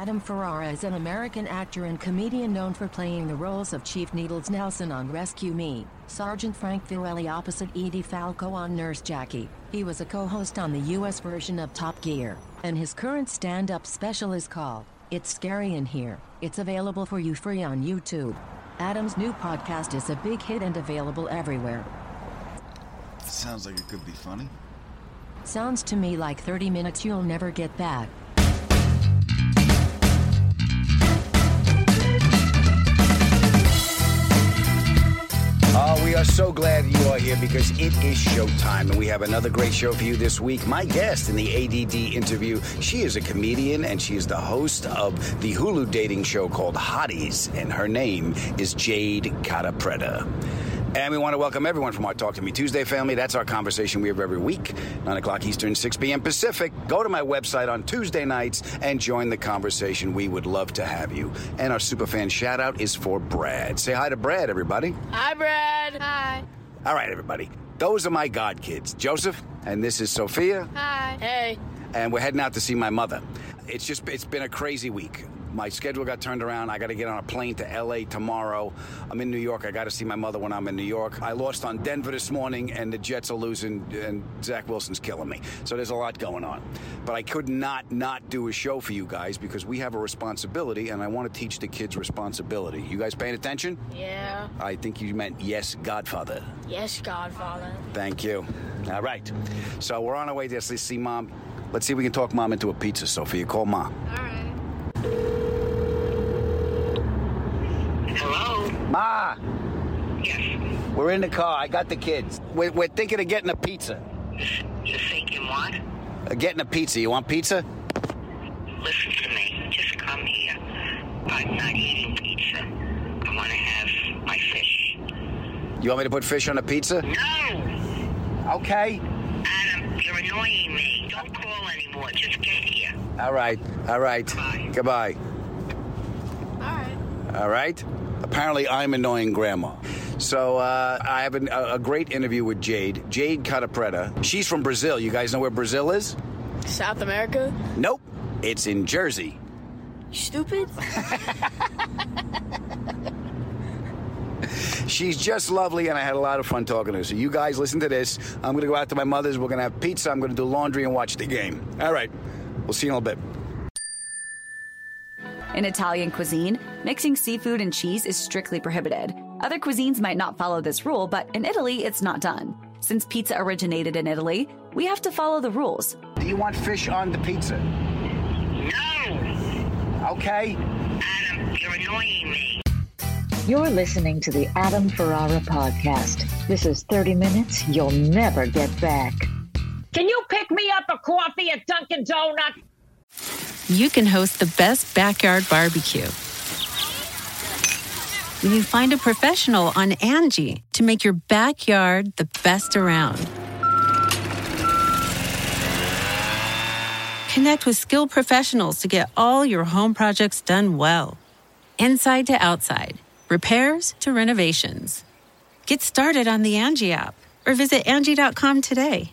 Adam Ferrara is an American actor and comedian known for playing the roles of Chief Needles Nelson on Rescue Me, Sergeant Frank Verrelli opposite Edie Falco on Nurse Jackie. He was a co-host on the U.S. version of Top Gear, and his current stand-up special is called It's Scary in Here. It's available for you free on YouTube. Adam's new podcast is a big hit and available everywhere. Sounds like it could be funny. Sounds to me like 30 minutes you'll never get back. Oh, we are so glad you are here because it is showtime, and we have another great show for you this week. My guest in the ADD interview, she is a comedian and she is the host of the Hulu dating show called Hotties, and her name is Jade Catta Preta. And we want to welcome everyone from our Talk to Me Tuesday family. That's our conversation we have every week, 9 o'clock Eastern, 6 p.m. Pacific. Go to my website on Tuesday nights and join the conversation. We would love to have you. And our superfan shout out is for Brad. Say hi to Brad, everybody. Hi, Brad. Hi. All right, everybody. Those are my god kids, Joseph, and this is Sophia. Hi. Hey. And we're heading out to see my mother. It's just, it's been a crazy week. My schedule got turned around. I got to get on a plane to LA tomorrow. I'm in New York. I got to see my mother when I'm in New York. I lost on Denver this morning, and the Jets are losing, and Zach Wilson's killing me. So there's a lot going on. But I could not not do a show for you guys because we have a responsibility, and I want to teach the kids responsibility. You guys paying attention? Yeah. I think you meant yes, Godfather. Yes, Godfather. Thank you. All right. So we're on our way to see mom. Let's see if we can talk mom into a pizza, Sophia. Call mom. All right. Hello? Ma, Yes. we're in the car. I got the kids. We're, we're thinking of getting a pizza. Just thinking what? Uh, getting a pizza. You want pizza? Listen to me. Just come here. I'm not eating pizza. I want to have my fish. You want me to put fish on a pizza? No! Okay. Adam, you're annoying me. Don't call anymore. Just get. All right. All right. Bye. Goodbye. All right. All right. Apparently, I'm annoying grandma. So uh, I have an, a, a great interview with Jade. Jade Catta Preta. She's from Brazil. You guys know where Brazil is? South America? Nope. It's in Jersey. You stupid? She's just lovely, and I had a lot of fun talking to her. So you guys listen to this. I'm going to go out to my mother's. We're going to have pizza. I'm going to do laundry and watch the game. All right. We'll see you in a little bit. In Italian cuisine, mixing seafood and cheese is strictly prohibited. Other cuisines might not follow this rule, but in Italy, it's not done. Since pizza originated in Italy, we have to follow the rules. Do you want fish on the pizza? No! Okay. Adam, you're annoying me. You're listening to the Adam Ferrara podcast. This is 30 minutes you'll never get back. Can you pick me up a coffee at Dunkin' Donuts? You can host the best backyard barbecue. When you find a professional on Angie to make your backyard the best around. Connect with skilled professionals to get all your home projects done well. Inside to outside, repairs to renovations. Get started on the Angie app or visit Angie.com today.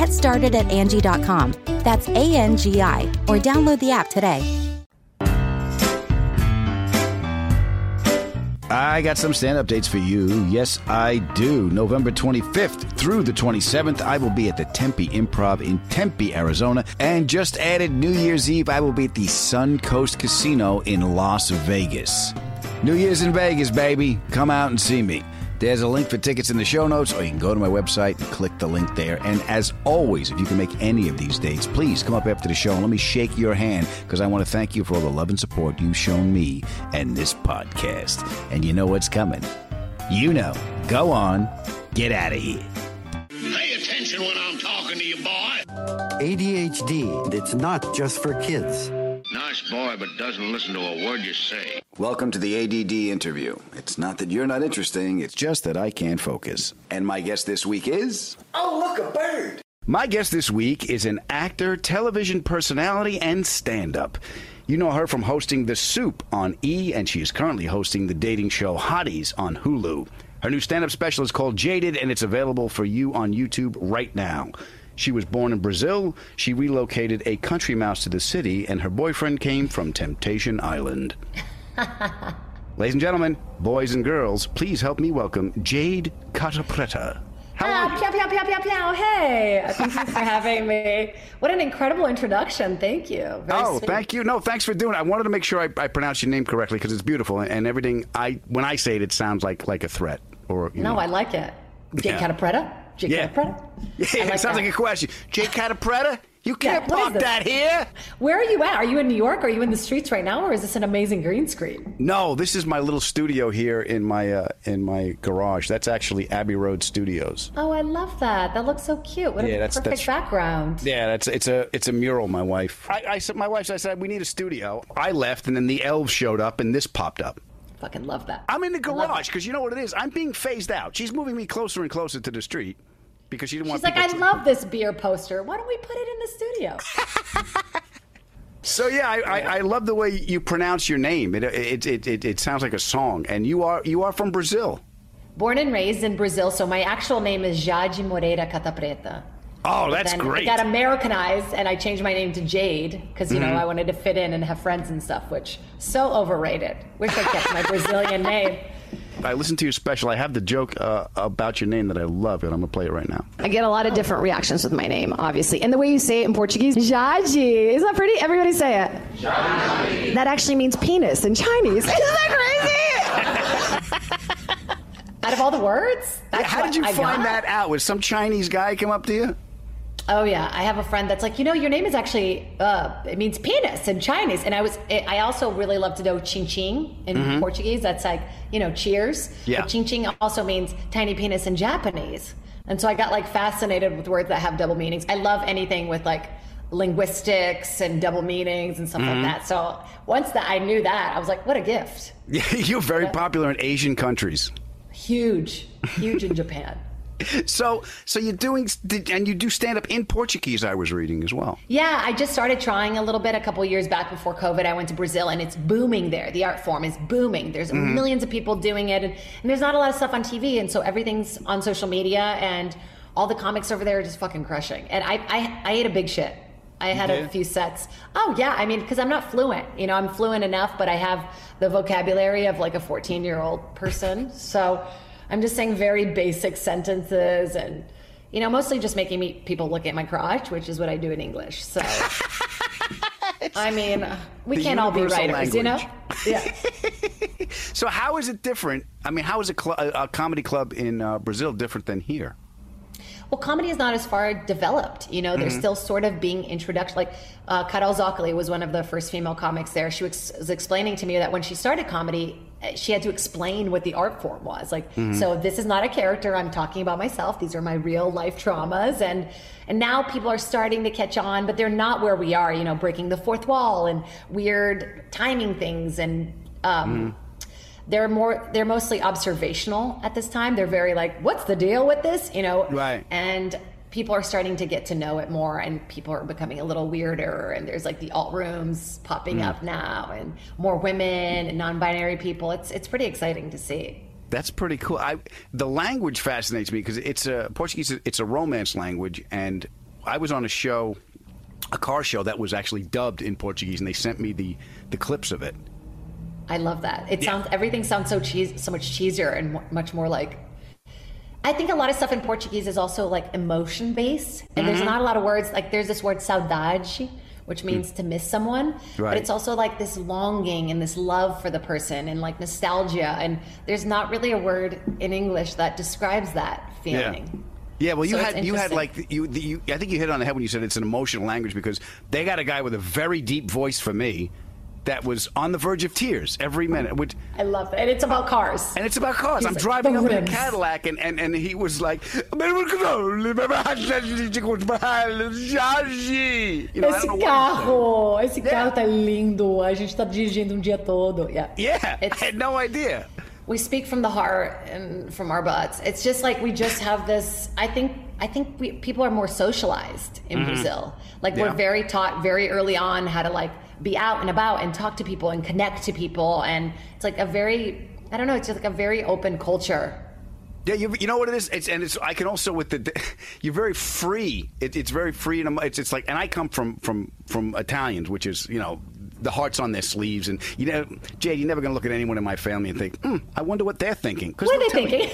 Get started at Angie.com. That's A N G I, or download the app today. I got some stand updates for you. Yes, I do. November 25th through the 27th, I will be at the Tempe Improv in Tempe, Arizona. And just added New Year's Eve, I will be at the Suncoast Casino in Las Vegas. New Year's in Vegas, baby. Come out and see me. There's a link for tickets in the show notes, or you can go to my website and click the link there. And as always, if you can make any of these dates, please come up after the show and let me shake your hand because I want to thank you for all the love and support you've shown me and this podcast. And you know what's coming. You know. Go on, get out of here. Pay attention when I'm talking to you, boy. ADHD, it's not just for kids. Nice boy, but doesn't listen to a word you say. Welcome to the ADD interview. It's not that you're not interesting, it's just that I can't focus. And my guest this week is. Oh, look, a bird! My guest this week is an actor, television personality, and stand up. You know her from hosting The Soup on E, and she is currently hosting the dating show Hotties on Hulu. Her new stand up special is called Jaded, and it's available for you on YouTube right now. She was born in Brazil. She relocated a country mouse to the city, and her boyfriend came from Temptation Island. Ladies and gentlemen, boys and girls, please help me welcome Jade Catta Preta. Ah, pew, pew, pew, pew, pew. Hey, thank you for having me. What an incredible introduction. Thank you. Very oh, sweet. thank you. No, thanks for doing it. I wanted to make sure I, I pronounce your name correctly because it's beautiful and everything. I when I say it, it sounds like like a threat or you No, know. I like it. Jade Yeah. Catta Preta? Jake Yeah. Catta Preta? Yeah, like sounds that. like a question. Jake Catta Preta? You can't pop that here. Where are you at? Are you in New York? Are you in the streets right now? Or is this an amazing green screen? No, this is my little studio here in my uh, in my garage. That's actually Abbey Road Studios. Oh, I love that. That looks so cute. What Yeah, a that's- perfect that's- background. Yeah, that's it's a it's a mural. My wife, I, I said, my wife, I said we need a studio. I left, and then the elves showed up, and this popped up. Fucking love that. I'm in the garage because you know what it is. I'm being phased out. She's moving me closer and closer to the street because she didn't She's want. She's like, I to- love this beer poster. Why don't we put it in the studio? So yeah, I, I, I love the way you pronounce your name. It, it it it it sounds like a song, and you are you are from Brazil. Born and raised in Brazil, so my actual name is Jade Moreira Catta Preta. Oh, that's then great. I got Americanized and I changed my name to Jade because, you know, Mhm. I wanted to fit in and have friends and stuff, which so overrated. Wish I kept my Brazilian name. I listened to your special. I have the joke uh, about your name that I love, and I'm gonna play it right now. I get a lot of different reactions with my name, obviously. And the way you say it in Portuguese, Jaji. Isn't that pretty? Everybody say it. That actually means penis in Chinese. Isn't that crazy? Out of all the words? Yeah, how did you I find got. that out? Was some Chinese guy come up to you? Oh yeah, I have a friend that's like, you know, your name is actually uh, it means penis in Chinese, and I was I also really love to know ching ching in Mhm. Portuguese. That's like you know, cheers. Yeah. But ching ching also means tiny penis in Japanese, and so I got like fascinated with words that have double meanings. I love anything with like linguistics and double meanings and stuff Mhm. like that. So once that I knew that, I was like, what a gift. Yeah, you're very popular in Asian countries. huge, huge in Japan. So, so you're doing, and you do stand up in Portuguese. I was reading as well. Yeah, I just started trying a little bit a couple years back before COVID. I went to Brazil and it's booming there. The art form is booming. There's Mhm. millions of people doing it, and, and there's not a lot of stuff on TV, and so everything's on social media, and all the comics over there are just fucking crushing. And I, I, I ate a big shit. I had a few sets. Oh yeah, I mean, because I'm not fluent. You know, I'm fluent enough, but I have the vocabulary of like a 14 year old person. So I'm just saying very basic sentences and. You know, mostly just making me people look at my crotch, which is what I do in English. So, I mean, we can't all be writers, you know? Yeah. So, how is it different? I mean, how is a, cl- a, comedy club in uh, Brazil different than here? Well, comedy is not as far developed. You know, they're Mhm. still sort of being introduced. Like uh, Carol Zoccoli was one of the first female comics there. She was, was explaining to me that when she started comedy, she had to explain what the art form was. Like, Mhm. so this is not a character. I'm talking about myself. These are my real life traumas, and and now people are starting to catch on, but they're not where we are. You know, breaking the fourth wall and weird timing things and. Um, they're more they're mostly observational at this time they're very like what's the deal with this you know Right. and people are starting to get to know it more and people are becoming a little weirder and there's like the alt rooms popping Mm. up now and more women and non-binary people it's it's pretty exciting to see That's pretty cool. I the language fascinates me because it's a Portuguese. It's a romance language, and I was on a show, a car show that was actually dubbed in Portuguese, and they sent me the the clips of it. i love that it sounds everything sounds so cheese so much cheesier and much more like I think a lot of stuff in Portuguese is also like emotion based, and there's Mhm. not a lot of words like there's this word saudade, which means to miss someone, Right. but it's also like this longing and this love for the person and like nostalgia, and there's not really a word in English that describes that feeling. Yeah, well, you So had you had like you, the, you. I think you hit on the head when you said it's an emotional language because they got a guy with a very deep voice for me that was on the verge of tears every minute. Which I love that, and it's about cars. And it's about cars. He's I'm like, driving up in a. Cadillac, and, and, and he was like, you know, I don't know esse carro, esse carro tá lindo. A gente tá dirigindo um dia todo. Yeah. Yeah, I had no idea. We speak from the heart and from our butts. It's just like we just have this. I think. I think we, people are more socialized in Mhm. Brazil. Like Yeah. we're very taught very early on how to like be out and about and talk to people and connect to people. And it's like a very. I don't know. It's just like a very open culture. Yeah, you, you know what it is. It's and it's. I can also with the. You're very free. It, it's very free, and it's it's like. And I come from from from Italians, which is you know the hearts on their sleeves, and you know, Jade, you're never going to look at anyone in my family and think, hmm, I wonder what they're thinking. What are you. thinking?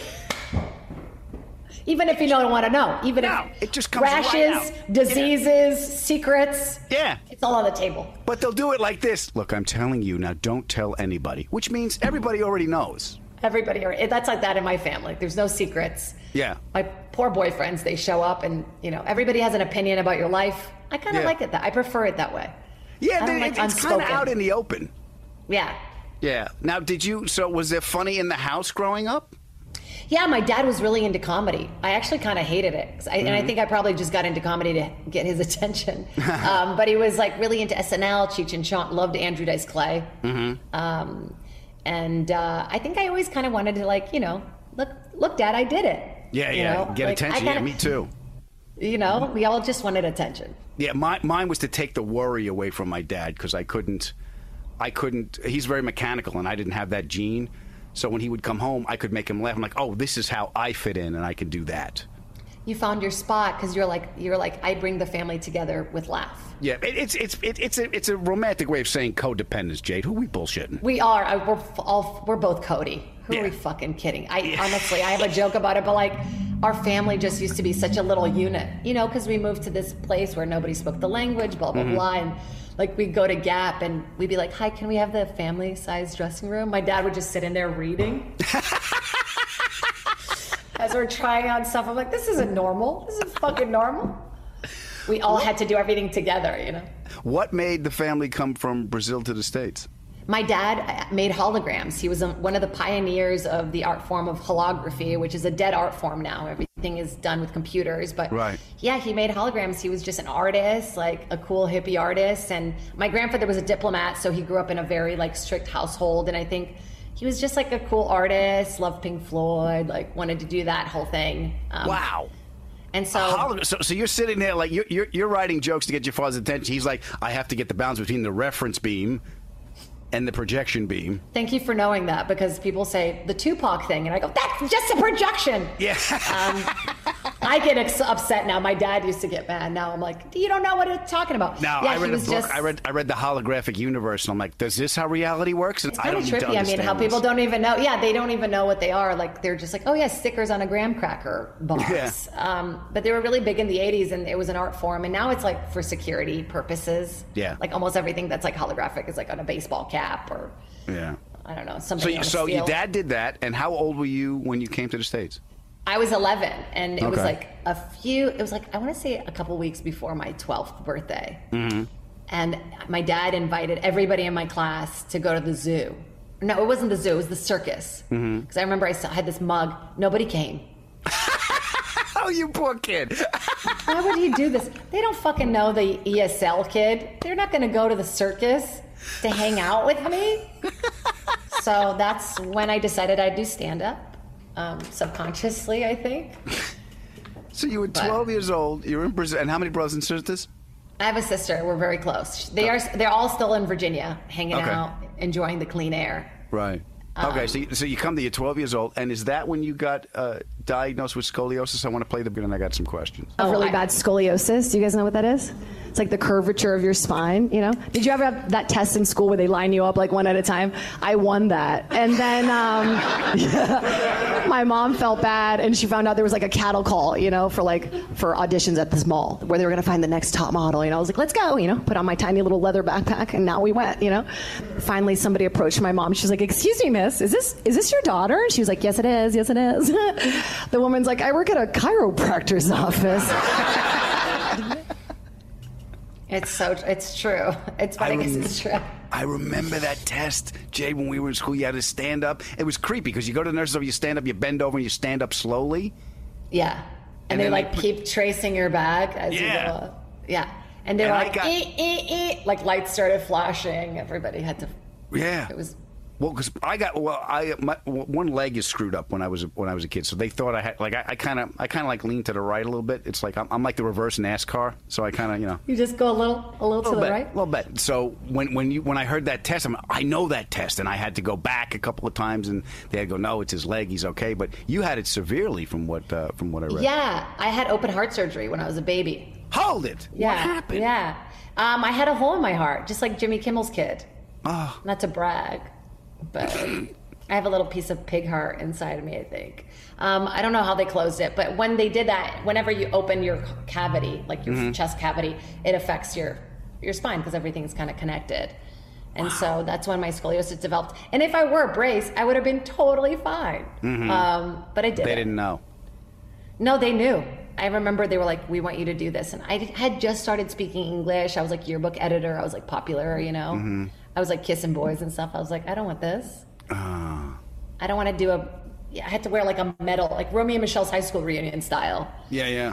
Even if you don't want to know, even if it just comes rashes, out. diseases, secrets, Yeah. it's all on the table. But they'll do it like this. Look, I'm telling you now. Don't tell anybody. Which means everybody already knows. Everybody, are- that's like that in my family. There's no secrets. Yeah. My poor boyfriends, they show up and, you know, everybody has an opinion about your life. I kind of Yeah. like it that. I prefer it that way. Yeah, they- like it's kind of out in the open. Yeah. Yeah. Now, did you? So, was there funny in the house growing up? Yeah, my dad was really into comedy. I actually kind of hated it, I, And I think I probably just got into comedy to get his attention. um, but he was like really into SNL, Cheech and Chong, loved Andrew Dice Clay. Mm-hmm. Um, and uh, I think I always kind of wanted to like, you know, look, look, Dad, I did it. Yeah, You yeah. know, Get like, attention. yeah, kinda- me too. You know, we all just wanted attention. Yeah, my, mine was to take the worry away from my dad because I couldn't. I couldn't. He's very mechanical, and I didn't have that gene. So when he would come home, I could make him laugh. I'm like, oh, this is how I fit in, and I can do that. You found your spot because you're like, you're like, I bring the family together with laugh. Yeah, it, it's it's it, it's a it's a romantic way of saying codependence, Jade. Who we bullshitting? We are. I, we're all. We're both Cody. Who are we fucking kidding? I honestly, I have a joke about it, but like, our family just used to be such a little unit, you know, because we moved to this place where nobody spoke the language, blah blah Mhm. blah, and like we'd go to Gap and we'd be like, "Hi, can we have the family size dressing room?" My dad would just sit in there reading. As we're trying on stuff, I'm like, "This isn't normal. This is fucking normal." We all had to do everything together, you know. What made the family come from Brazil to the states? My dad uh, made holograms. He was um, one of the pioneers of the art form of holography, which is a dead art form now. Everything is done with computers. But Right. yeah, he made holograms. He was just an artist, like a cool hippie artist. And my grandfather was a diplomat, so he grew up in a very like strict household. And I think he was just like a cool artist, loved Pink Floyd, like wanted to do that whole thing. Um, Wow. And so, Hol- so, so you're sitting there like you're, you're you're writing jokes to get your father's attention. He's like, I have to get the balance between the reference beam and the projection beam. thank you for knowing that because people say the Tupac thing, and I go, that's just a projection. Yeah. Um, I get ex- upset now. My dad used to get mad. Now I'm like, you don't know what it's talking about. Now yeah, I read a book. just. I read I read the holographic universe, and I'm like, does this how reality works? And It's kind of trippy. I mean, how people don't even know. Yeah, they don't even know what they are. Like they're just like, oh yeah, stickers on a graham cracker box. Yeah. Um, but they were really big in the '80s, and it was an art form. And now it's like for security purposes. Yeah. Like almost everything that's like holographic is like on a baseball cap or Yeah. I don't know So something. you, so your dad did that, and how old were you when you came to the states? I was 11, and it was like a few. It was like I want to say a couple weeks before my 12th birthday. Mm-hmm. and my dad invited everybody in my class to go to the zoo. No, it wasn't the zoo; it was the circus. Because Mm-hmm. I remember I saw, had this mug. Nobody came. Oh, you poor kid! Why would he do this? They don't fucking know the ESL kid. They're not going to go to the circus to hang out with me. so that's when I decided I'd do stand up, um, subconsciously, I think. So you were 12 years old. You were in Brazil, and how many brothers and sisters? I have a sister. We're very close. They are. They're all still in Virginia, hanging Okay. out, enjoying the clean air. Right. okay, so you, so you come to you're 12 years old, and is that when you got uh, diagnosed with scoliosis? I want to play the and I got some questions. Of really bad scoliosis. Do you guys know what that is? It's like the curvature of your spine, you know? Did you ever have that test in school where they line you up like one at a time? I won that. And then um, my mom felt bad and she found out there was like a cattle call, you know, for like for auditions at this mall where they were going to find the next top model. You know, I was like, let's go, you know, put on my tiny little leather backpack and now we went, you know? Finally, somebody approached my mom. She's like, excuse me, miss, is this, is this your daughter? And she was like, yes, it is. Yes, it is. the woman's like, I work at a chiropractor's office. It's so. It's true. It's funny because rem- it's true. I remember that test, Jay, when we were in school. You had to stand up. It was creepy because you go to the nurse's office, you stand up, you bend over, and you stand up slowly. Yeah. And And, they then they like keep tracing your back as you go Yeah. up. Yeah. And they're And like, got- "Eh, eh, eh," like lights started flashing. Everybody had to. Yeah. It was. Well, because I got well, I my, one leg is screwed up when I was when I was a kid, so they thought I had like I kind of I kind of like lean to the right a little bit. It's like I'm, I'm like the reverse NASCAR, so I kind of you know You just go a little, a little to little the bit, right. little bit. So when when you when I heard that test, I'm, I know that test, and I had to go back a couple of times, and they had to go, no, it's his leg, he's okay. But you had it severely from what uh, from what I read. Yeah, I had open heart surgery when I was a baby. Hold it. Yeah. What happened? Yeah. Um, I had a hole in my heart, just like Jimmy Kimmel's kid. Oh. Not to brag, but I have a little piece of pig heart inside of me, I think. Um, I don't know how they closed it, but when they did that, whenever you open your cavity, like your Mm-hmm. Mhm. chest cavity, it affects your your spine because everything's kind of connected. And so that's when my scoliosis developed. And if I were a brace, I would have been totally fine. Mhm. Um, but I didn't. They didn't know. No, they knew. I remember they were like, "We want you to do this," and I had just started speaking English. I was like yearbook editor. I was like popular, you know. Mhm. I was like kissing boys and stuff. I was like, I don't want this. Ah. I don't want to do a. I had to wear like a medal, like Romy and Michele's high school reunion style Yeah, yeah.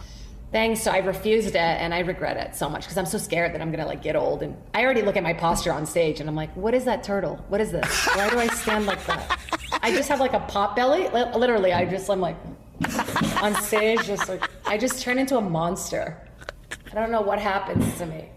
thing. So I refused it, and I regret it so much because I'm so scared that I'm gonna like get old. And I already look at my posture on stage, and I'm like, what is that turtle? What is this? Why do I stand like that? I just have like a pop belly. Literally, I just I'm like on stage, just like I just turn into a monster. I don't know what happens to me.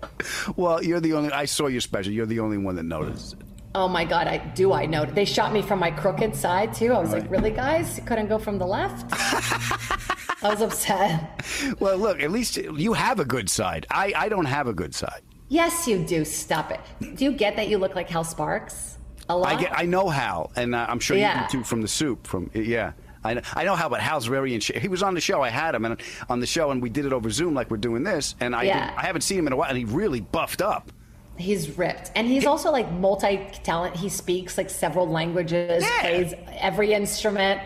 Well, you're the only. I saw your special. You're the only one that noticed. It. Oh my god, I do I know. They shot me from my crooked side too. I was like, really, guys? You couldn't go from the left? I was upset. Well, look, at least you have a good side. I, I don't have a good side. Yes, you do. Stop it. Do you get that you look like Hal Sparks? A lot. I get, I know Hal, and uh, I'm sure Yeah. you do too from the soup. From yeah, I know, I know Hal, but Hal's very in shape. He was on the show. I had him and on the show, and we did it over Zoom like we're doing this. And I Yeah. I haven't seen him in a while, and he really buffed up. He's ripped. And he's also like multi talent. He speaks like several languages, plays every instrument.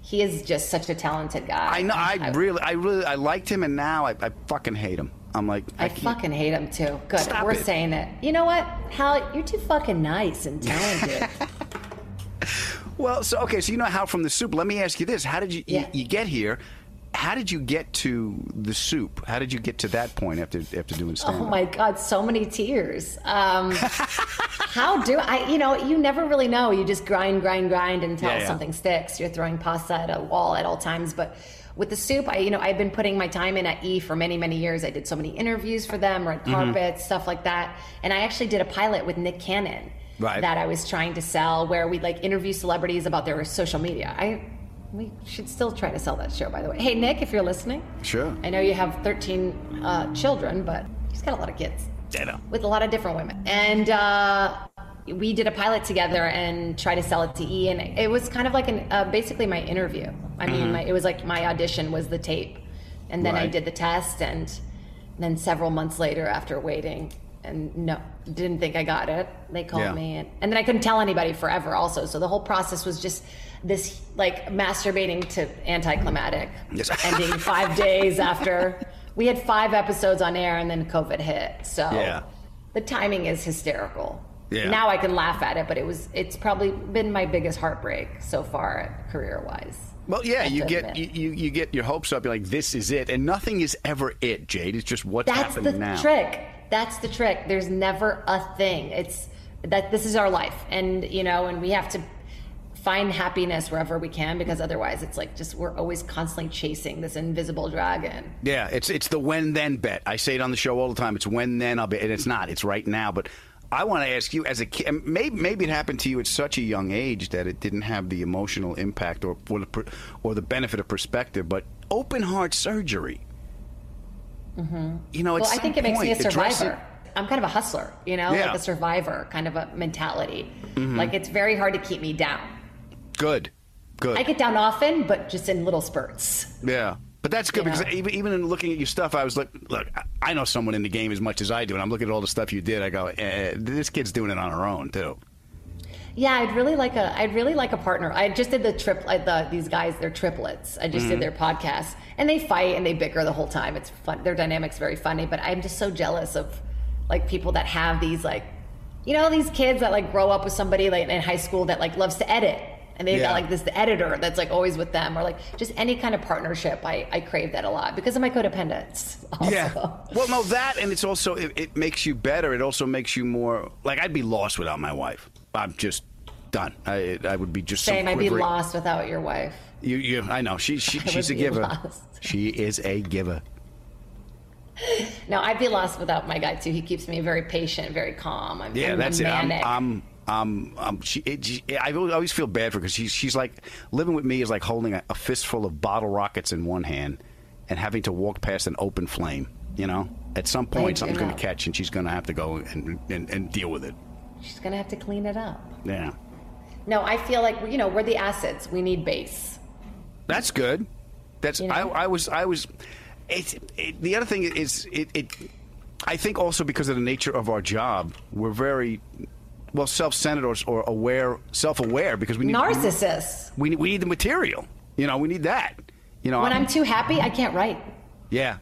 He is just such a talented guy. I know. I really, I really, I liked him, and now I, I fucking hate him. I'm like, I can't- fucking hate him too. Good. Stop We're it. saying it. You know what, Hal? You're too fucking nice and talented. Well, so okay, so you know how from the soup. Let me ask you this: How did you Yeah. you, you get here? How did you get to the soup? How did you get to that point after after doing stand Oh my God, so many tears. Um, How do I? You know, you never really know. You just grind, grind, grind until Yeah, yeah. something sticks. You're throwing pasta at a wall at all times. But with the soup, I, you know, I've been putting my time in at E for many, many years. I did so many interviews for them, red Mhm. carpets, stuff like that. And I actually did a pilot with Nick Cannon Right. that I was trying to sell, where we'd like interview celebrities about their social media. I we should still try to sell that show, by the way. Hey, Nick, if you're listening, Sure. I know you have 13 uh, children, but he's got a lot of kids I know. with a lot of different women. And uh, we did a pilot together and tried to sell it to E. And it was kind of like an, uh, basically my interview. I mean, Mhm. my, it was like my audition was the tape. And then I did the test. And then several months later, after waiting, and no, didn't think I got it, they called Yeah. me. And, and then I couldn't tell anybody forever, also. So the whole process was just this like masturbating to anticlimactic, Yes. ending five days after. We had five episodes on air and then COVID hit. So Yeah. the timing is hysterical. Yeah. Now I can laugh at it, but it was it's probably been my biggest heartbreak so far career wise. Well, yeah, you get you, you, you get your hopes up. You're like, this is it, and nothing is ever it, Jade. It's just what's That's happening the now. trick. That's the trick. There's never a thing. It's that this is our life, and you know, and we have to find happiness wherever we can because otherwise, it's like just we're always constantly chasing this invisible dragon. Yeah, it's it's the when then bet. I say it on the show all the time. It's when then I'll be, and it's not. It's right now. But I want to ask you, as a kid, maybe maybe it happened to you at such a young age that it didn't have the emotional impact or or the, or the benefit of perspective. But open heart surgery. Mm-hmm. You know, at well, I think it makes me a survivor. I'm kind of a hustler, you know, Yeah. like a survivor kind of a mentality. Mhm. Like it's very hard to keep me down. Good, good. I get down often, but just in little spurts. Yeah. But that's good You because even, even in looking at your stuff, I was like, look, I- I know someone in the game as much as I do, and I'm looking at all the stuff you did. I go, eh, this kid's doing it on her own too. Yeah, I'd really like a I'd really like a partner. I just did the trip the these guys, they're triplets. I just Mhm. did their podcast and they fight and they bicker the whole time. It's fun. Their dynamic's very funny, but I'm just so jealous of like people that have these like you know, these kids that like grow up with somebody like in high school that like loves to edit. And they've Yeah. got like this editor that's like always with them or like just any kind of partnership. I, I crave that a lot because of my codependence. Yeah. Well, no, that, and it's also it, it makes you better. It also makes you more like I'd be lost without my wife. I'm just done. I I would be just so Same, I'd be lost without your wife. You, you, I know. She, she she's a giver. lost. She is a giver. No, I'd be lost without my guy too. He keeps me very patient, very calm. I'm, Yeah, I'm that's it. I'm. I'm, I'm, I'm she, it, she- I always feel bad for her because she's, she's like living with me is like holding a, a fistful of bottle rockets in one hand and having to walk past an open flame. You know, at some point something's going to catch and she's going to have to go and, and, and deal with it. She's gonna have to clean it up. Yeah, No, I feel like you know we're the acids. We need base. that's good. That's I, I was I was. It's it, the other thing is it, it. I think also because of the nature of our job, we're very well self-centered or, or aware, self-aware because we need Narcissists. We need, we need the material. You know, we need that. You know, when I'm too happy, I can't write. yeah.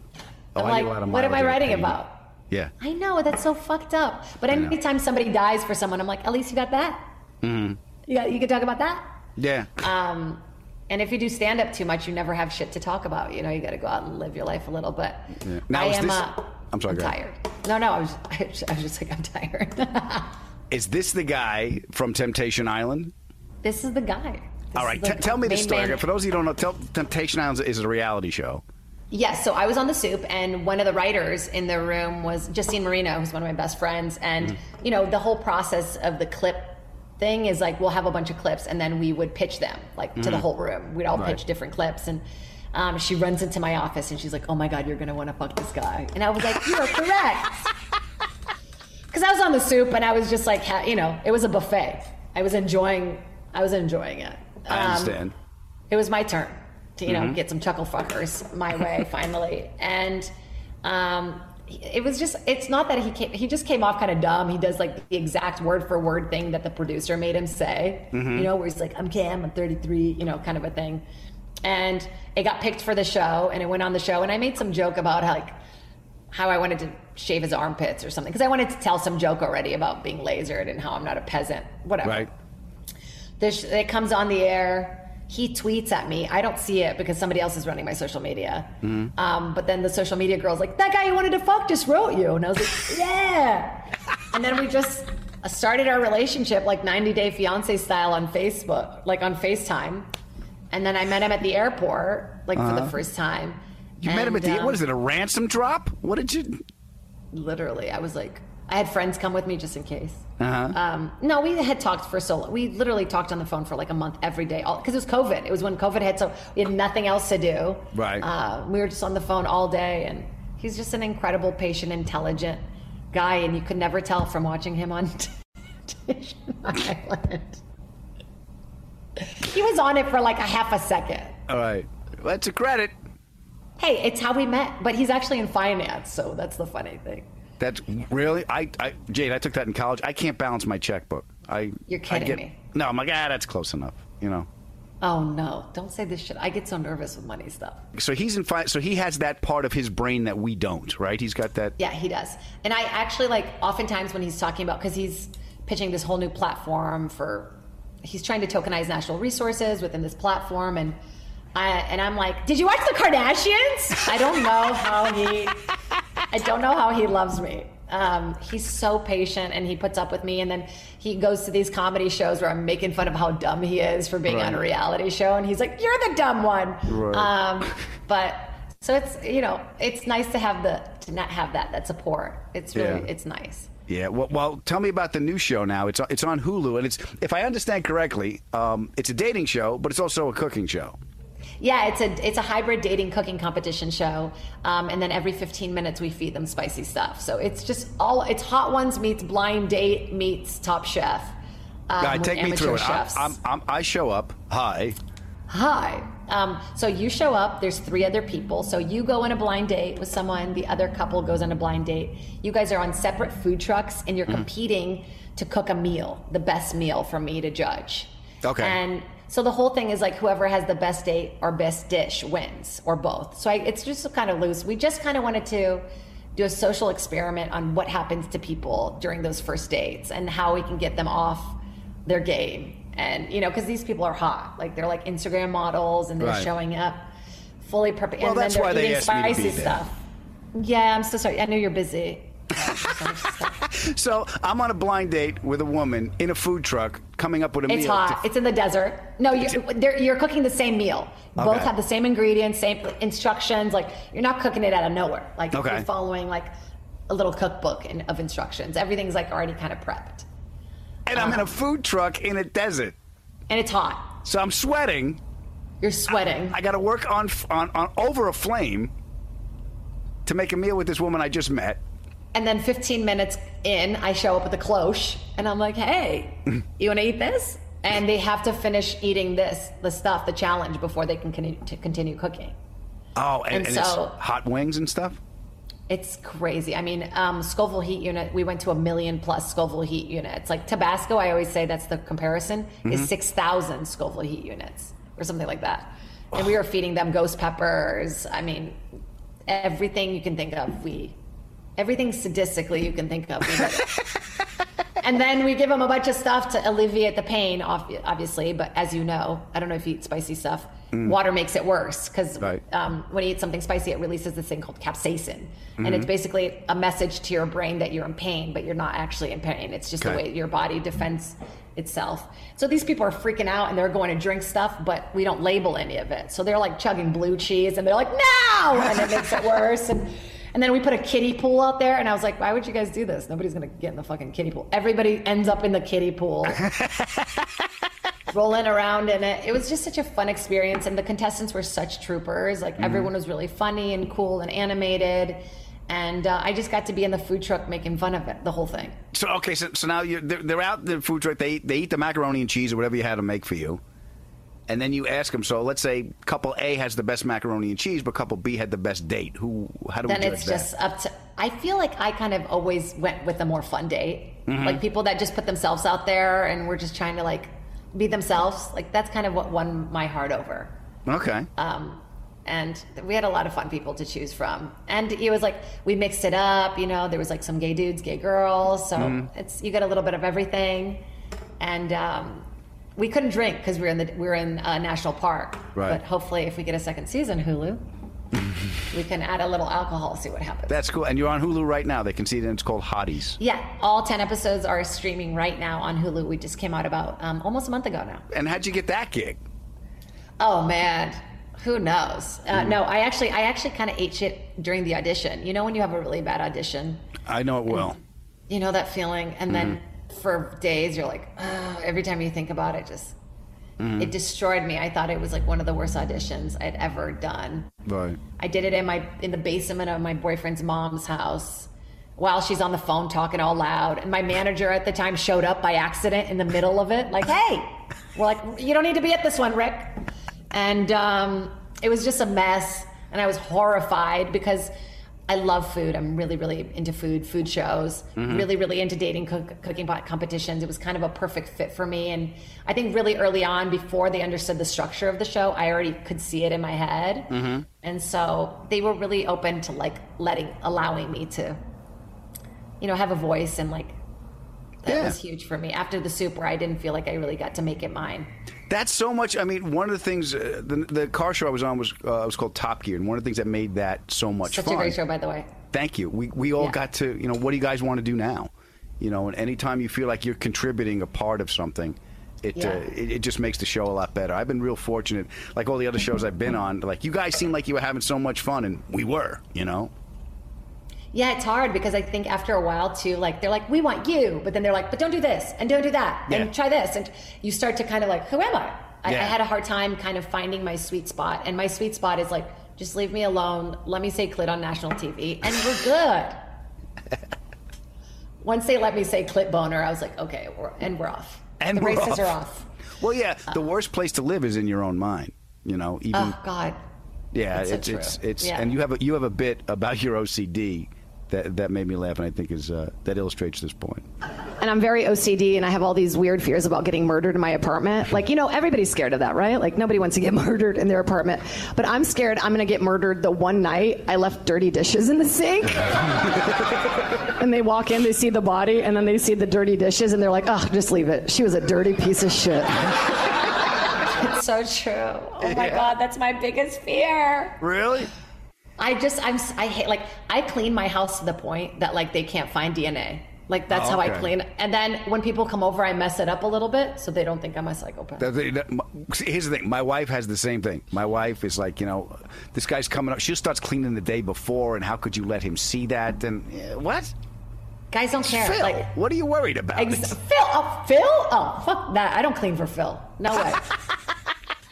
Oh, I'm like, a lot of what am I writing pain. about? Yeah. I know that's so fucked up. But anytime somebody dies for someone, I'm like, at least you got that. hmm You got, you can talk about that. Yeah. Um, and if you do stand up too much, you never have shit to talk about. You know, you got to go out and live your life a little bit. yeah. Now I am. this? uh, I'm sorry. I'm tired. No, no, I was, I was just like, I'm tired. Is this the guy from Temptation Island? this is the guy. This All right. is T- tell me the story man. for those of you who don't know. Tell, Temptation Island is a reality show. Yes, so I was on the soup, and one of the writers in the room was Justine Marino, who's one of my best friends. And, Mm-hmm. you know, the whole process of the clip thing is like we'll have a bunch of clips, and then we would pitch them, like to the Mhm. whole room. We'd all Right. pitch different clips. And um, she runs into my office, and she's like, oh my God, you're going to want to fuck this guy. And I was like, you are correct. Because I was on the soup, and I was just like, you know, it was a buffet. I was enjoying, I was enjoying it. I Um, understand. it was my turn to you know Mhm. get some chuckle fuckers my way finally and um it was just it's not that he came he just came off kind of dumb he does like the exact word for word thing that the producer made him say Mhm. you know where he's like i'm cam i'm 33 you know kind of a thing and it got picked for the show and it went on the show and i made some joke about how like how I wanted to shave his armpits or something because I wanted to tell some joke already about being lasered and how I'm not a peasant, whatever. Right. This it comes on the air. He tweets at me. I don't see it because somebody else is running my social media. Mhm. Um, but then the social media girl's like, "That guy you wanted to fuck just wrote you," and I was like, "Yeah." and then we just started our relationship like 90 Day Fiance style on Facebook, like on FaceTime. And then I met him at the airport, like for the Uh-huh. first time. You met him at And, the. um, what is it? A ransom drop? What did you? Literally, I was like, I had friends come with me just in case. Uh huh. Um, no, we had talked for so long. We literally talked on the phone for like a month every day because it was COVID. It was when COVID hit, so we had nothing else to do. Right. Uh, we were just on the phone all day, and he's just an incredible, patient, intelligent guy, and you could never tell from watching him on Temptation Island. he was on it for like a half a second. All right. That's a credit. Hey, it's how we met, but he's actually in finance, so that's the funny thing. That's really. I, I, Jade, I took that in college. I can't balance my checkbook. I. You're I kidding get- me. No, I'm like, ah, that's close enough. You know. Oh no, don't say this shit. I get so nervous with money stuff. So he's in. Fi- so he has that part of his brain that we don't, right? He's got that. Yeah, he does. And I actually like oftentimes when he's talking about because he's pitching this whole new platform for he's trying to tokenize natural resources within this platform and I and I'm like, "Did you watch the Kardashians?" I don't know how he I don't know how he loves me. Um, he's so patient and he puts up with me and then he goes to these comedy shows where I'm making fun of how dumb he is for being on a reality show and he's like, "You're the dumb one." Right. Um, but so it's you know it's nice to have the to not have that that support. It's really Yeah. it's nice. Yeah. Well, well, tell me about the new show now. It's it's on Hulu, and it's if I understand correctly, um, it's a dating show, but it's also a cooking show. Yeah, it's a it's a hybrid dating cooking competition show, um, and then every 15 minutes we feed them spicy stuff. So it's just all it's Hot Ones meets Blind Date meets Top Chef. um, right, take me through it. Chefs. I'm, I'm, I show up. Hi. Hi. Um, so you show up, there's three other people. So you go on a blind date with someone, the other couple goes on a blind date. You guys are on separate food trucks and you're Mhm. competing to cook a meal, the best meal for me to judge. Okay. And so the whole thing is like whoever has the best date or best dish wins, or both. So I, it's just kind of loose. We just kind of wanted to do a social experiment on what happens to people during those first dates and how we can get them off their game. And you know, because these people are hot, like they're like Instagram models, and they're Right. showing up fully prepared. Well, and that's then they're why they eating asked me to be spicy there. stuff. Yeah, I'm so sorry. I know you're busy. So I'm on a blind date with a woman in a food truck, coming up with a It's meal. It's hot. It's in the desert. No, you're, you're cooking the same meal. Both have the same ingredients, same instructions. Like you're not cooking it out of nowhere. Like Okay. you're following like a little cookbook in, of instructions. Everything's like already kind of prepped, and I'm in a um, food truck in a desert. and it's hot. So I'm sweating. You're sweating. I, got to work on, on on over a flame to make a meal with this woman I just met. And then 15 minutes in, I show up with a cloche, and I'm like, "Hey, you want to eat this?" And they have to finish eating this, the stuff, the challenge, before they can continue, to continue cooking. Oh, and, And and, so- it's hot wings and stuff. It's crazy. I mean, um, Scoville heat unit, we went to a million plus Scoville heat units. Like Tabasco, I always say that's the comparison, Mhm. is 6,000 Scoville heat units or something like that. And we were feeding them ghost peppers. I mean, everything you can think of, we, everything sadistically you can think of. we did it. and then we give them a bunch of stuff to alleviate the pain, ob- obviously. But as you know, I don't know if you eat spicy stuff. Mm. Water makes it worse because Right. um, when you eat something spicy, it releases this thing called capsaicin, and it's Mhm. basically a message to your brain that you're in pain, but you're not actually in pain. It's just Okay. the way your body defends itself. So these people are freaking out and they're going to drink stuff, but we don't label any of it. So they're like chugging blue cheese, and they're like, "No!" and it makes it worse. And and then we put a kiddie pool out there, and I was like, "Why would you guys do this? Nobody's gonna get in the fucking kiddie pool. Everybody ends up in the kiddie pool." rolling around in it. It was just such a fun experience, and the contestants were such troopers. Like Mhm. everyone was really funny and cool and animated, and uh, I just got to be in the food truck making fun of it, the whole thing. So okay, so, so now you're, they're, they're out in the food truck. They they eat the macaroni and cheese or whatever you had to make for you, and then you ask them. So let's say couple A has the best macaroni and cheese, but couple B had the best date. Who? How do then we judge it's that? just up to. I feel like I kind of always went with a more fun date, Mhm. like people that just put themselves out there and were just trying to like be themselves. Like that's kind of what won my heart over. okay. Um, and we had a lot of fun people to choose from. And it was like we mixed it up. You know, there was like some gay dudes, gay girls. So Mhm. it's you get a little bit of everything. And um, we couldn't drink because we were in the we were in a national park. Right. But hopefully, if we get a second season, Hulu. we can add a little alcohol, see what happens. That's cool. And you're on Hulu right now. They can see it, and it's called Hotties. Yeah, all 10 episodes are streaming right now on Hulu. We just came out about um, almost a month ago now. And how'd you get that gig? Oh man, who knows? Uh, No, I actually, I actually kind of ate shit during the audition. You know when you have a really bad audition, I know it well. you know that feeling, and then for days you're like, oh, every time you think about it, just Mhm. it destroyed me. I thought it was like one of the worst auditions I'd ever done. Right. I did it in my in the basement of my boyfriend's mom's house while she's on the phone talking all loud. And my manager at the time showed up by accident in the middle of it, like, "Hey, we're like, you don't need to be at this one, Rick." And um, it was just a mess, and I was horrified because I love food. I'm really, really into food, food shows. Mhm. Really, really into dating, cook, cooking pot competitions. It was kind of a perfect fit for me. And I think really early on, before they understood the structure of the show, I already could see it in my head. Mm-hmm. And so they were really open to like letting, allowing me to, you know, have a voice and like that Yeah. was huge for me. After the soup, where I didn't feel like I really got to make it mine. That's so much. I mean, one of the things uh, the, the car show I was on was uh, was called Top Gear, and one of the things that made that so much Such fun. a great show, by the way. Thank you. We we all Yeah. got to you know what do you guys want to do now? You know, and anytime you feel like you're contributing a part of something. It, Yeah. uh, it, it just makes the show a lot better. I've been real fortunate. Like all the other shows I've been on, like you guys seem like you were having so much fun, and we were. You know. Yeah, it's hard because I think after a while too, like they're like, we want you, but then they're like, but don't do this and don't do that Yeah. and try this, and you start to kind of like, who am I? I, I had a hard time kind of finding my sweet spot, and my sweet spot is like, just leave me alone. Let me say clit on national TV, and we're good. Once they let me say clit boner, I was like, okay, we're, and we're off. And the we're races off. are off. Well, yeah. The uh. worst place to live is in your own mind. You know, even Oh God. Yeah, it's true. it's it's Yeah. and you have a you have a bit about your OCD that that made me laugh, and I think is uh, that illustrates this point. And I'm very OCD and I have all these weird fears about getting murdered in my apartment. Like, you know, everybody's scared of that, right? Like, nobody wants to get murdered in their apartment. But I'm scared I'm going to get murdered the one night I left dirty dishes in the sink. and they walk in, they see the body, and then they see the dirty dishes, and they're like, oh, just leave it. She was a dirty piece of shit. It's so true. Oh my God, that's my biggest fear. Really? I just I'm I hate like I clean my house to the point that like they can't find DNA. Like that's Oh, how I clean. And then when people come over, I mess it up a little bit so they don't think I'm a psychopath. Here's the thing. My wife has the same thing. My wife is like, you know, this guy's coming up. She starts cleaning the day before, and how could you let him see that? And uh, what? Guys don't care. Phil, Like what are you worried about? ex- Phil, oh, Phil, oh fuck that. I don't clean for Phil. No way.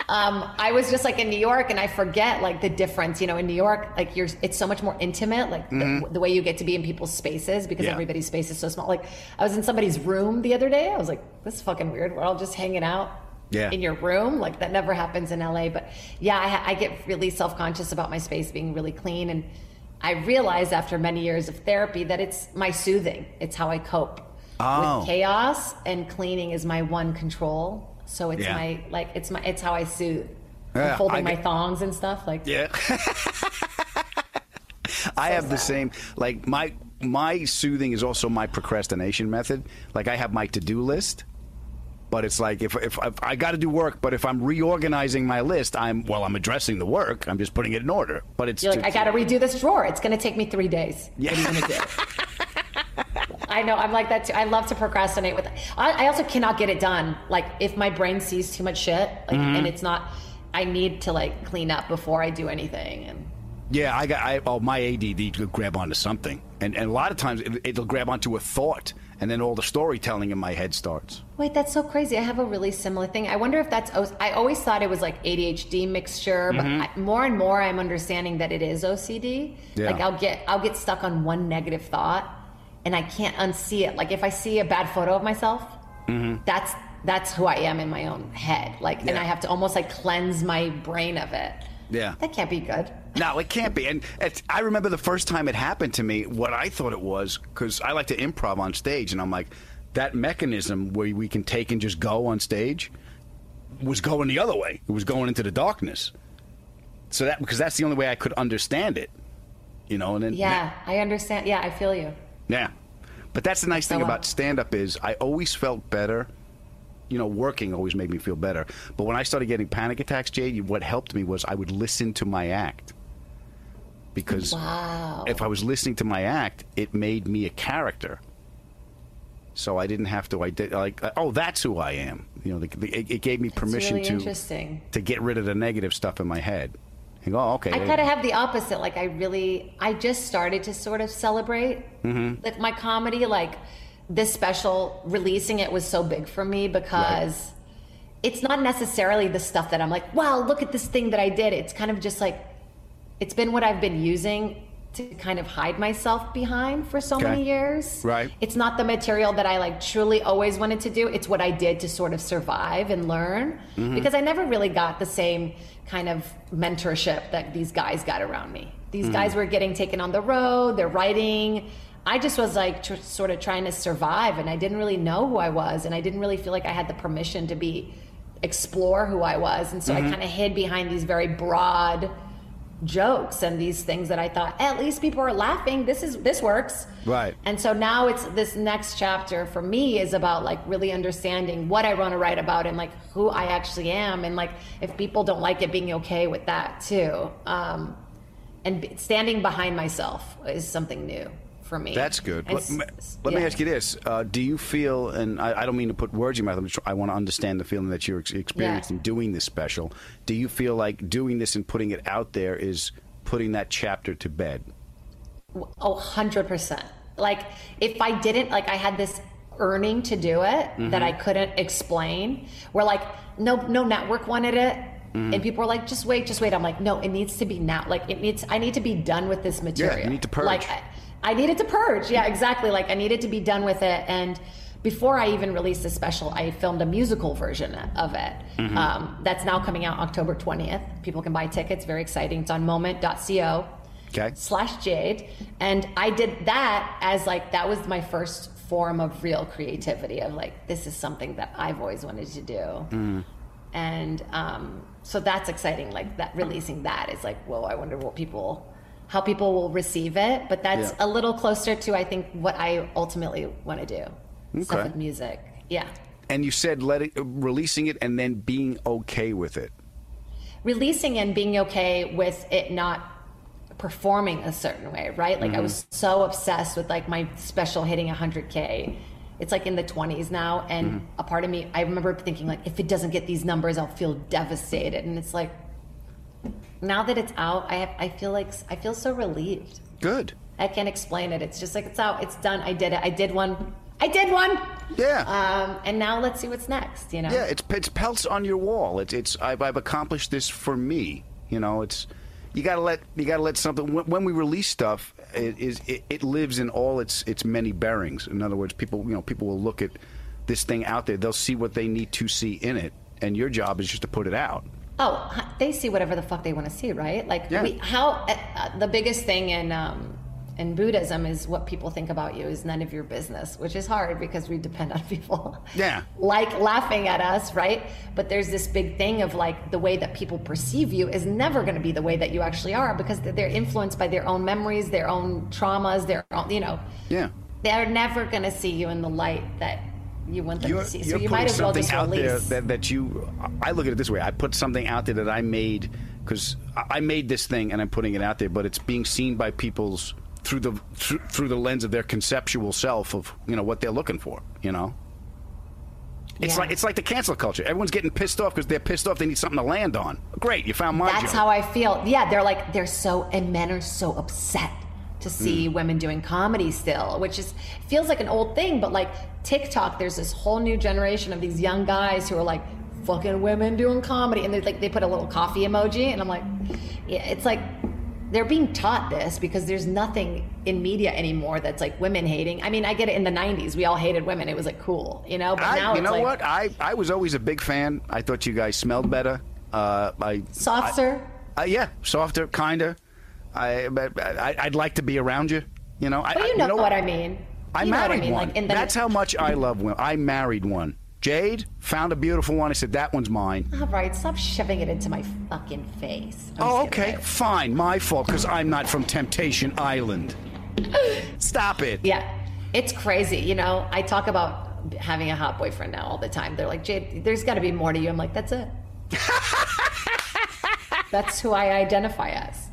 Um, I was just like in New York, and I forget like the difference. You know, in New York, like you're, it's so much more intimate. Like the, Mhm. the way you get to be in people's spaces because Yeah. everybody's space is so small. Like I was in somebody's room the other day. I was like, this is fucking weird. We're all just hanging out Yeah. in your room. Like that never happens in LA. But yeah, I, I get really self conscious about my space being really clean, and I realized after many years of therapy that it's my soothing. It's how I cope Oh. with chaos, and cleaning is my one control. So it's Yeah. my like it's my it's how I soothe. Yeah, I'm folding my thongs and stuff like Yeah. I have the same like my my soothing is also my procrastination method. Like I have my to-do list, but it's like if if, if I got to do work, but if I'm reorganizing my list, I'm well, I'm addressing the work. I'm just putting it in order. But it's You're like, I got to redo this drawer. It's going to take me three days. Yeah. What are you going to do? I know. I'm like that too. I love to procrastinate with. I, I also cannot get it done. Like if my brain sees too much shit, like, Mhm. and it's not. I need to like clean up before I do anything. And Yeah, I got I, oh, my ADD grab onto something, and and a lot of times it, it'll grab onto a thought, and then all the storytelling in my head starts. wait, that's so crazy. I have a really similar thing. I wonder if that's. I always thought it was like ADHD mixture, but Mhm. I, more and more I'm understanding that it is OCD. Yeah. Like I'll get I'll get stuck on one negative thought, and I can't unsee it. Like if I see a bad photo of myself, Mm-hmm. that's that's who I am in my own head. Like, and I have to almost like cleanse my brain of it. Yeah. That can't be good. No, it can't be. And it's, I remember the first time it happened to me, what I thought it was, because I like to improv on stage, and I'm like, that mechanism where we can take and just go on stage was going the other way. It was going into the darkness. So that, because that's the only way I could understand it, you know, and then, Yeah, I understand. Yeah, I feel you. Yeah. But that's the nice thing uh, about stand up is I always felt better. You know, working always made me feel better. But when I started getting panic attacks, Jade, what helped me was I would listen to my act. because Wow. if I was listening to my act, it made me a character. So I didn't have to like oh that's who I am. You know, the, the, it, it gave me permission really to to get rid of the negative stuff in my head. And go, oh, okay. I kind of have the opposite. Like I really, I just started to sort of celebrate hmm like my comedy. Like this special, releasing it was so big for me because it's not necessarily the stuff that I'm like, wow, look at this thing that I did. It's kind of just like, it's been what I've been using to kind of hide myself behind for so Okay. many years. Right. It's not the material that I like truly always wanted to do. It's what I did to sort of survive and learn Mhm. because I never really got the same kind of mentorship that these guys got around me. These Mhm. guys were getting taken on the road, they're writing. I just was like tr- sort of trying to survive and I didn't really know who I was and I didn't really feel like I had the permission to be explore who I was. And so I Mhm. kind of hid behind these very broad jokes and these things that I thought at least people are laughing. This is this works. Right. And so now it's this next chapter for me is about like really understanding what I want to write about and like who I actually am and like if people don't like it being okay with that too. Um and standing behind myself is something new for me. That's good. Let, me- let me yeah. ask you this: uh, Do you feel, and I, I don't mean to put words in your mouth. Just, I want to understand the feeling that you're ex- experiencing doing this special. Do you feel like doing this and putting it out there is putting that chapter to bed? Oh, 100%. Like, if I didn't, like, I had this earning to do it Mhm. that I couldn't explain, where, like, no, no network wanted it. Mhm. And people were like, just wait, just wait. I'm like, no, it needs to be now. Like, it needs, I need to be done with this material. Yeah, you need to purge. Like, I, needed to purge. Yeah, exactly. Like, I needed to be done with it. And before I even released the special, I filmed a musical version of it. Mhm. Um, that's now coming out October 20th. People can buy tickets. Very exciting. It's on moment.co Okay. slash jade and i did that as like that was my first form of real creativity of like this is something that i've always wanted to do Mm. and um, so that's exciting like that releasing that is like whoa i wonder what people how people will receive it but that's Yeah. a little closer to i think what i ultimately want to do stuff with music yeah And you said let it, releasing it and then being okay with it. releasing and being okay with it not performing a certain way, right? Like I Mhm. was so obsessed with like my special hitting 100k. It's like in the 20s now and Mhm. a part of me I remember thinking like if it doesn't get these numbers I'll feel devastated and it's like now that it's out I have, I feel like I feel so relieved. Good. I can't explain it. It's just like it's out. It's done. I did it. I did one. I did one. Yeah. Um, and now let's see what's next. You know. Yeah, it's it's pelts on your wall. It's it's I've, I've accomplished this for me. You know, it's you got to let you got to let something when, when we release stuff it is it, it lives in all its its many bearings. In other words, people you know people will look at this thing out there. They'll see what they need to see in it, and your job is just to put it out. Oh, they see whatever the fuck they want to see, right? Like, Yeah. we, how uh, uh, the biggest thing in um, in Buddhism is what people think about you is none of your business, which is hard because we depend on people Yeah. like laughing at us, right? But there's this big thing of like the way that people perceive you is never going to be the way that you actually are because they're influenced by their own memories, their own traumas, their own, you know, Yeah. they're never going to see you in the light that you want them You're, to see. So you might as well just out there that, that you. I look at it this way: I put something out there that I made because I made this thing and I'm putting it out there, but it's being seen by people's through the through, through the lens of their conceptual self of you know what they're looking for. You know. It's Yeah. like it's like the cancel culture. Everyone's getting pissed off because they're pissed off. They need something to land on. Great, you found my That's joke. how I feel. Yeah, they're like they're so and men are so upset to see Mm. women doing comedy still, which is feels like an old thing, but like TikTok, there's this whole new generation of these young guys who are like fucking women doing comedy, and they like they put a little coffee emoji, and I'm like, yeah, it's like they're being taught this because there's nothing in media anymore that's like women hating. I mean, I get it in the '90s, we all hated women; it was like cool, you know. But I, now you know like what? I, I was always a big fan. I thought you guys smelled better. Uh, I softer. I, uh, yeah, softer, kinder. I, I, I'd like to be around you. You know. I, but I- you know, what I mean. I You married I mean, one. like in the That's how much I love women. I married one. Jade found a beautiful one. I said that one's mine. All right, stop shoving it into my fucking face. I'm Oh, okay, fine. My fault because I'm not from Temptation Island. Stop it. Yeah, it's crazy. You know, I talk about having a hot boyfriend now all the time. They're like, Jade, there's got to be more to you. I'm like, that's it. that's who I identify as.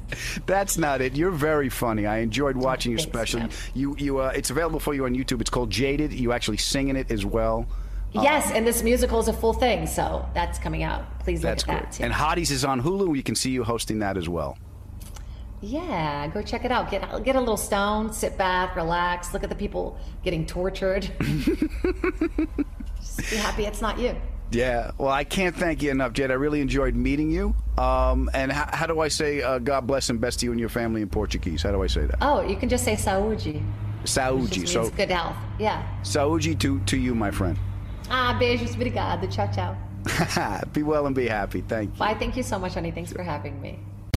That's not it. You're very funny. I enjoyed watching your Thanks, special. You, you, uh, it's available for you on YouTube. It's called Jaded. You actually sing in it as well. Yes, and this musical is a full thing, so that's coming out. Please look at great. that too. And Hotties is on Hulu. We can see you hosting that as well. Yeah, go check it out. Get get a little stoned, sit back, relax, look at the people getting tortured. Just be happy it's not you. Yeah. Well, I can't thank you enough, Jed. I really enjoyed meeting you. Um, and how, how do I say uh, God bless and best to you and your family in Portuguese? How do I say that? Oh, you can just say saúde. Saúde. So, good health. Yeah. saúde to, to you, my friend. Ah, beijos, obrigado. Tchau, tchau. be well and be happy. Thank you. Bye. Thank you so much, honey. Thanks for having me.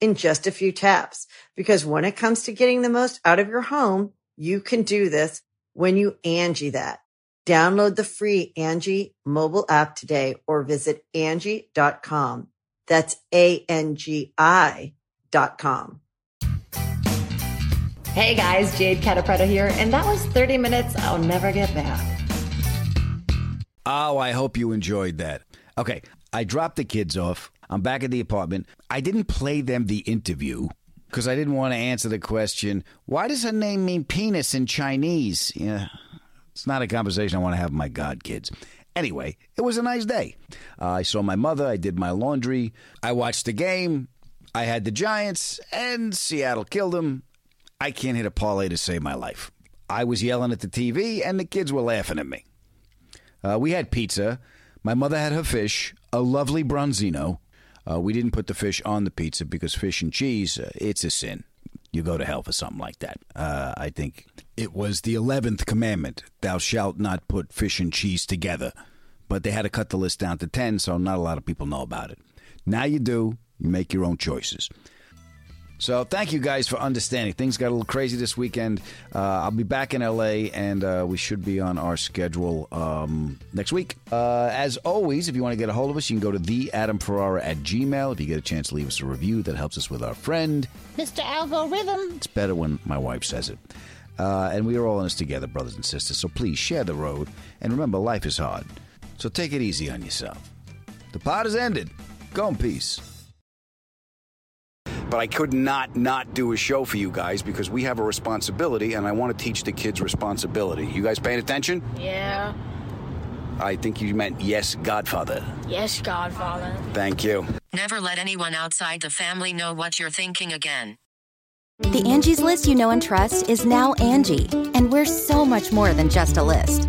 in just a few taps. Because when it comes to getting the most out of your home, you can do this when you Angie that. Download the free Angie mobile app today or visit Angie.com. That's A-N-G-I dot com. Hey guys, Jade Catta Preta here, and that was 30 minutes I'll never get back. Oh, I hope you enjoyed that. Okay, I dropped the kids off. I'm back at the apartment. I didn't play them the interview because I didn't want to answer the question, why does her name mean penis in Chinese? Yeah, it's not a conversation I want to have with my god kids. Anyway, it was a nice day. Uh, I saw my mother. I did my laundry. I watched the game. I had the Giants, and Seattle killed them. I can't hit a parlay to save my life. I was yelling at the TV, and the kids were laughing at me. Uh, we had pizza. My mother had her fish, a lovely bronzino. Uh, we didn't put the fish on the pizza because fish and cheese, uh, it's a sin. You go to hell for something like that. Uh, I think it was the 11th commandment Thou shalt not put fish and cheese together. But they had to cut the list down to 10, so not a lot of people know about it. Now you do. You make your own choices. So thank you guys for understanding. Things got a little crazy this weekend. Uh, I'll be back in LA, and uh, we should be on our schedule um, next week. Uh, as always, if you want to get a hold of us, you can go to the Adam Ferrara at Gmail. If you get a chance to leave us a review, that helps us with our friend. Mr. Algorithm. It's better when my wife says it. Uh, and we are all in this together, brothers and sisters. So please share the road, and remember, life is hard. So take it easy on yourself. The pod is ended. Go in peace but I could not not do a show for you guys because we have a responsibility and I want to teach the kids responsibility. You guys paying attention? Yeah. I think you meant yes, Godfather. Yes, Godfather. Thank you. Never let anyone outside the family know what you're thinking again. The Angie's list you know and trust is now Angie, and we're so much more than just a list.